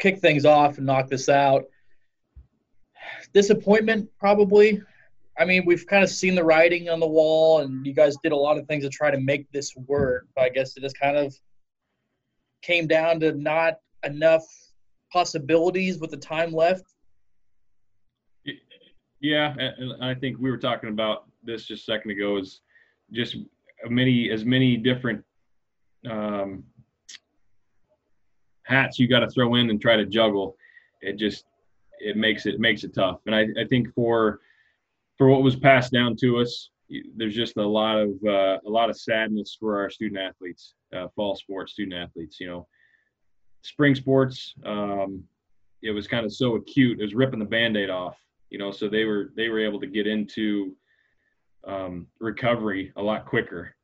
kick things off and knock this out. Disappointment, probably. I mean, we've kind of seen the writing on the wall, and you guys did a lot of things to try to make this work. But I guess it just kind of came down to not enough possibilities with the time left. Yeah, and I think we were talking about this just a second ago. Is just many as many different um, hats you got to throw in and try to juggle. It just it makes it makes it tough. And I, I think for for what was passed down to us, there's just a lot of uh, a lot of sadness for our student athletes, uh, fall sports student athletes. You know, spring sports, um, it was kind of so acute. It was ripping the band-aid off. You know, so they were they were able to get into um, recovery a lot quicker.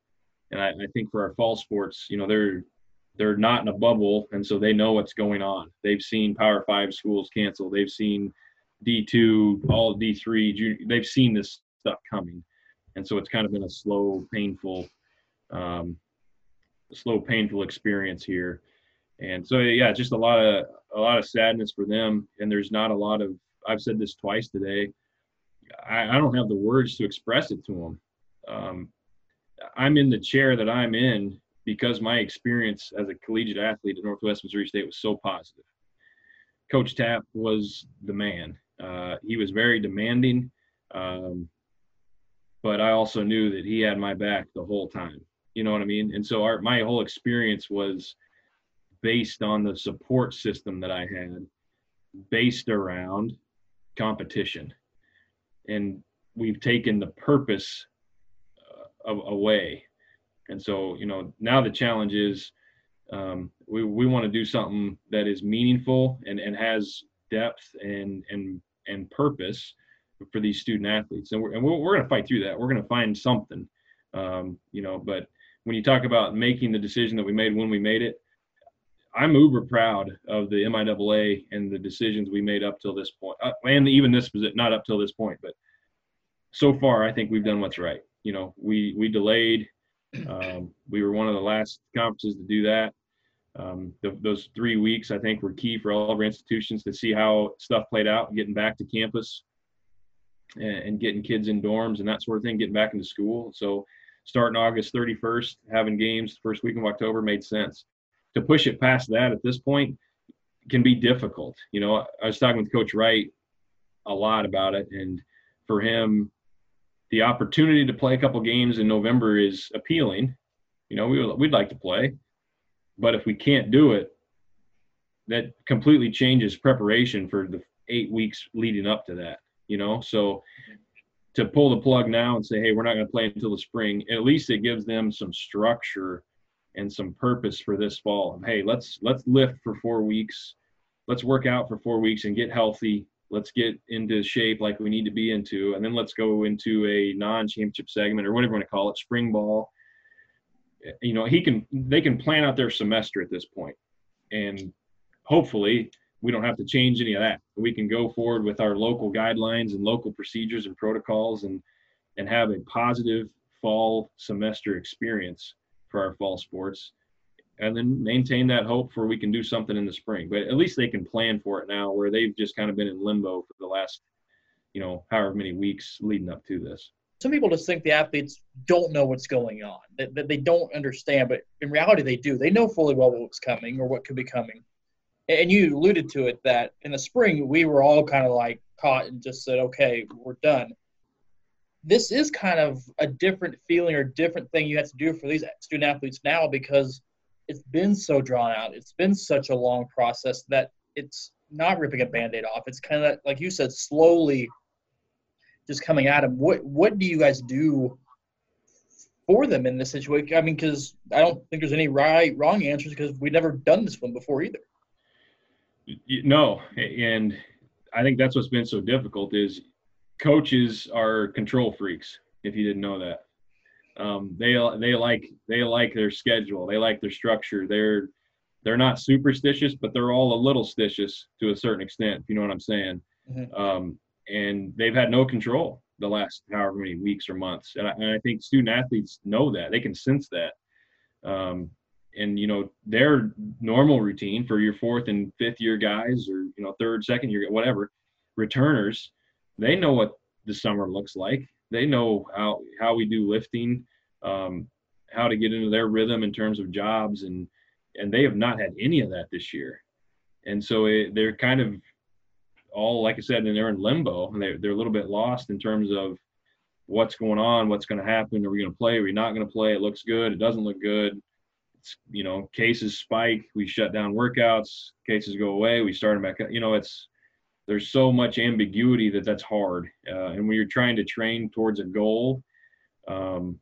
And I, I think for our fall sports, you know, they're they're not in a bubble, and so they know what's going on. They've seen Power Five schools cancel. They've seen D two, all D three. They've seen this stuff coming, and so it's kind of been a slow, painful, um, slow, painful experience here. And so yeah, just a lot of a lot of sadness for them. And there's not a lot of. I've said this twice today. I, I don't have the words to express it to them. Um, I'm in the chair that I'm in because my experience as a collegiate athlete at Northwest Missouri State was so positive. Coach Tapp was the man. Uh, he was very demanding, um, but I also knew that he had my back the whole time. You know what I mean? And so our, my whole experience was based on the support system that I had, based around competition. And we've taken the purpose uh, away and so, you know, now the challenge is um, we, we want to do something that is meaningful and, and has depth and, and, and purpose for these student athletes. And we're, and we're, we're going to fight through that. We're going to find something, um, you know, but when you talk about making the decision that we made when we made it, I'm uber proud of the MIAA and the decisions we made up till this point, uh, and even this was not up till this point, but so far I think we've done what's right. You know, we we delayed um, we were one of the last conferences to do that. Um, the, those three weeks, I think, were key for all of our institutions to see how stuff played out, getting back to campus and, and, getting kids in dorms and that sort of thing, getting back into school. So, starting August 31st, having games first week of October made sense. To push it past that at this point can be difficult. You know, I was talking with Coach Wright a lot about it, and for him, the opportunity to play a couple games in November is appealing. You know, we would, we'd like to play, but if we can't do it, that completely changes preparation for the eight weeks leading up to that. You know, so to pull the plug now and say, hey, we're not going to play until the spring, at least it gives them some structure and some purpose for this fall. Hey, let's let's lift for four weeks, let's work out for four weeks and get healthy let's get into shape like we need to be into and then let's go into a non-championship segment or whatever you want to call it spring ball. You know he can they can plan out their semester at this point and hopefully we don't have to change any of that. We can go forward with our local guidelines and local procedures and protocols and and have a positive fall semester experience for our fall sports and then maintain that hope for we can do something in the spring. But at least they can plan for it now, where they've just kind of been in limbo for the last, you know, however many weeks leading up to this. Some people just think the athletes don't know what's going on, that, that they don't understand, but in reality, they do. They know fully well what's coming or what could be coming. And you alluded to it that in the spring, we were all kind of like caught and just said, okay, we're done. This is kind of a different feeling or different thing you have to do for these student athletes now because it's been so drawn out. It's been such a long process that it's not ripping a band-aid off. It's kind of like you said, slowly just coming at them. What what do you guys do for them in this situation? I mean, because I don't think there's any right wrong answers because we've never done this one before either. No, and I think that's what's been so difficult is coaches are control freaks. If you didn't know that, um, they they like they like their schedule. They like their structure. They're they're not superstitious, but they're all a little stitious to a certain extent. If you know what I'm saying. Mm-hmm. Um, and they've had no control the last however many weeks or months. And I, and I think student athletes know that they can sense that. Um, and you know their normal routine for your fourth and fifth year guys or you know third second year whatever returners they know what the summer looks like they know how how we do lifting um, how to get into their rhythm in terms of jobs and and they have not had any of that this year and so it, they're kind of all like i said and they're in limbo and they're, they're a little bit lost in terms of what's going on what's going to happen are we going to play are we not going to play it looks good it doesn't look good It's, you know, cases spike, we shut down workouts, cases go away, we start them back. You know, it's there's so much ambiguity that that's hard. Uh, and when you're trying to train towards a goal, um,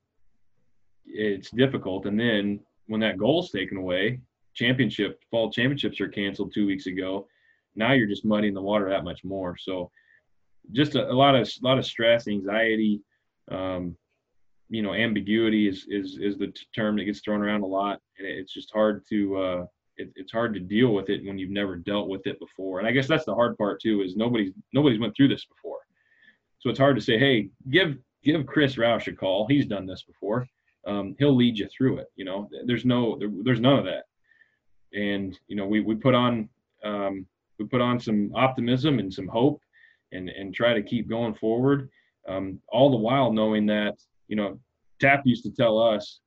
it's difficult. And then when that goal's taken away, championship fall championships are canceled two weeks ago. Now you're just muddying the water that much more. So just a, a lot of a lot of stress, anxiety, um, you know ambiguity is is is the term that gets thrown around a lot and it's just hard to uh it, it's hard to deal with it when you've never dealt with it before. And i guess that's the hard part too is nobody's nobody's went through this before. So it's hard to say hey give give chris roush a call. He's done this before. Um, he'll lead you through it you know? There's no there, there's none of that. And you know we, we put on um, we put on some optimism and some hope and and try to keep going forward um, all the while knowing that you know, Tap used to tell us,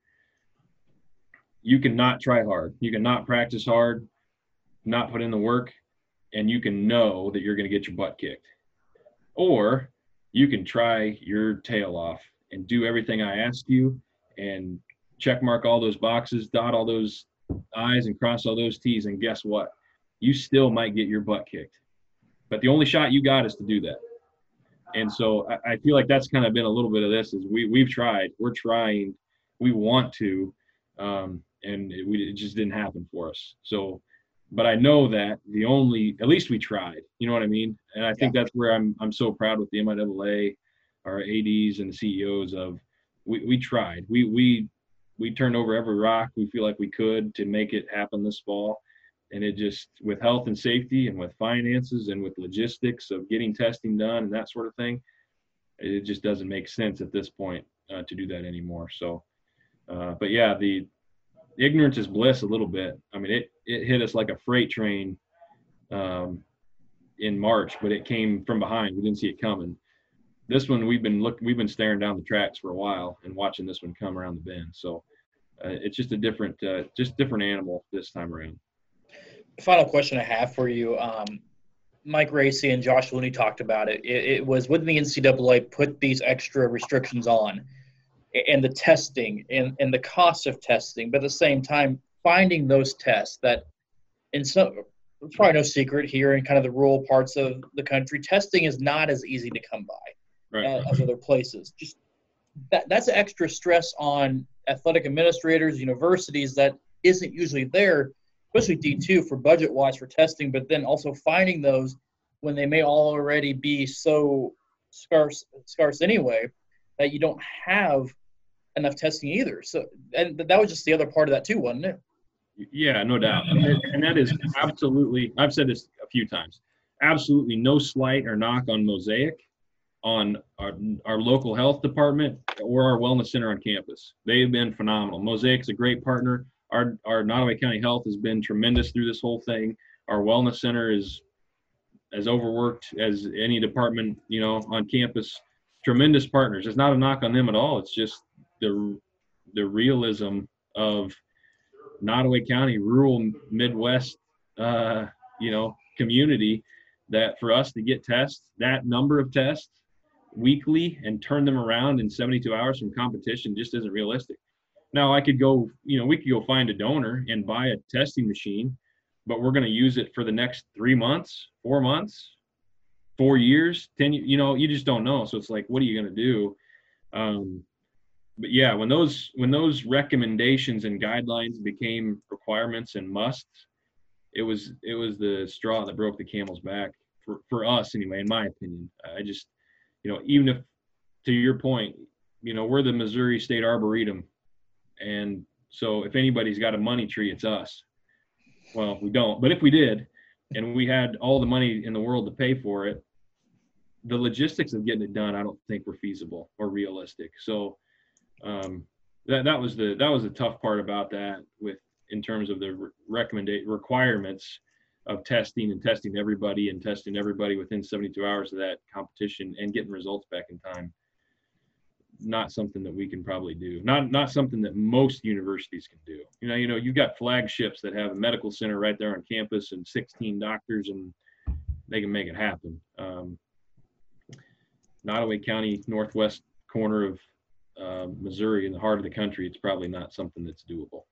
you can not try hard, you can not practice hard, not put in the work, and you can know that you're going to get your butt kicked. Or you can try your tail off and do everything I ask you and check mark all those boxes, dot all those I's and cross all those T's. And guess what? You still might get your butt kicked. But the only shot you got is to do that and so I, I, feel like that's kind of been a little bit of this is we we've tried we're trying we want to um, and it, we, it just didn't happen for us. So but i know that the only at least we tried you know what i mean? And i think yeah. that's where i'm i'm so proud with the miaa our ads and the ceos of we, we tried. We we we turned over every rock we feel like we could to make it happen this fall. And it just with health and safety and with finances and with logistics of getting testing done and that sort of thing it just doesn't make sense at this point uh, to do that anymore. So uh, but yeah the ignorance is bliss a little bit i mean it it hit us like a freight train um, in march but it came from behind we didn't see it coming this one we've been look we've been staring down the tracks for a while and watching this one come around the bend so uh, it's just a different uh, just different animal this time around final question I have for you. Um, Mike Racy and Josh Looney talked about it. it. It was when the NCAA put these extra restrictions on and the testing and, and the cost of testing, but at the same time, finding those tests that in some it's probably no secret here in kind of the rural parts of the country, testing is not as easy to come by right. Uh, as other places. Just that that's extra stress on athletic administrators, universities that isn't usually there especially D2 for budget wise for testing, but then also finding those when they may already be so scarce scarce anyway that you don't have enough testing either. So and that was just the other part of that too, wasn't it? Yeah, no doubt. And that is absolutely I've said this a few times. Absolutely no slight or knock on Mosaic, on our, our local health department or our wellness center on campus. They've been phenomenal. Mosaic's a great partner our our Nodaway County Health has been tremendous through this whole thing. Our wellness center is as overworked as any department, you know, on campus. Tremendous partners. It's not a knock on them at all. It's just the the realism of Nodaway County, rural Midwest, uh, you know, community. That for us to get tests, that number of tests weekly, and turn them around in 72 hours from competition just isn't realistic. Now I could go, you know, we could go find a donor and buy a testing machine, but we're going to use it for the next three months, four months, four years, ten. You know, you just don't know. So it's like, what are you going to do? Um, but yeah, when those when those recommendations and guidelines became requirements and musts, it was it was the straw that broke the camel's back for for us anyway. In my opinion, I just, you know, even if to your point, you know, we're the Missouri State Arboretum and so if anybody's got a money tree, it's us. Well, we don't, but if we did, and we had all the money in the world to pay for it, the logistics of getting it done, I don't think were feasible or realistic. So um, that that was the that was the tough part about that with in terms of the recommended requirements of testing and testing everybody and testing everybody within 72 hours of that competition and getting results back in time. Not something that we can probably do. Not not something that most universities can do. You know you know you've got flagships that have a medical center right there on campus and 16 doctors and they can make it happen. Um, Nodaway County northwest corner of uh, Missouri in the heart of the country it's probably not something that's doable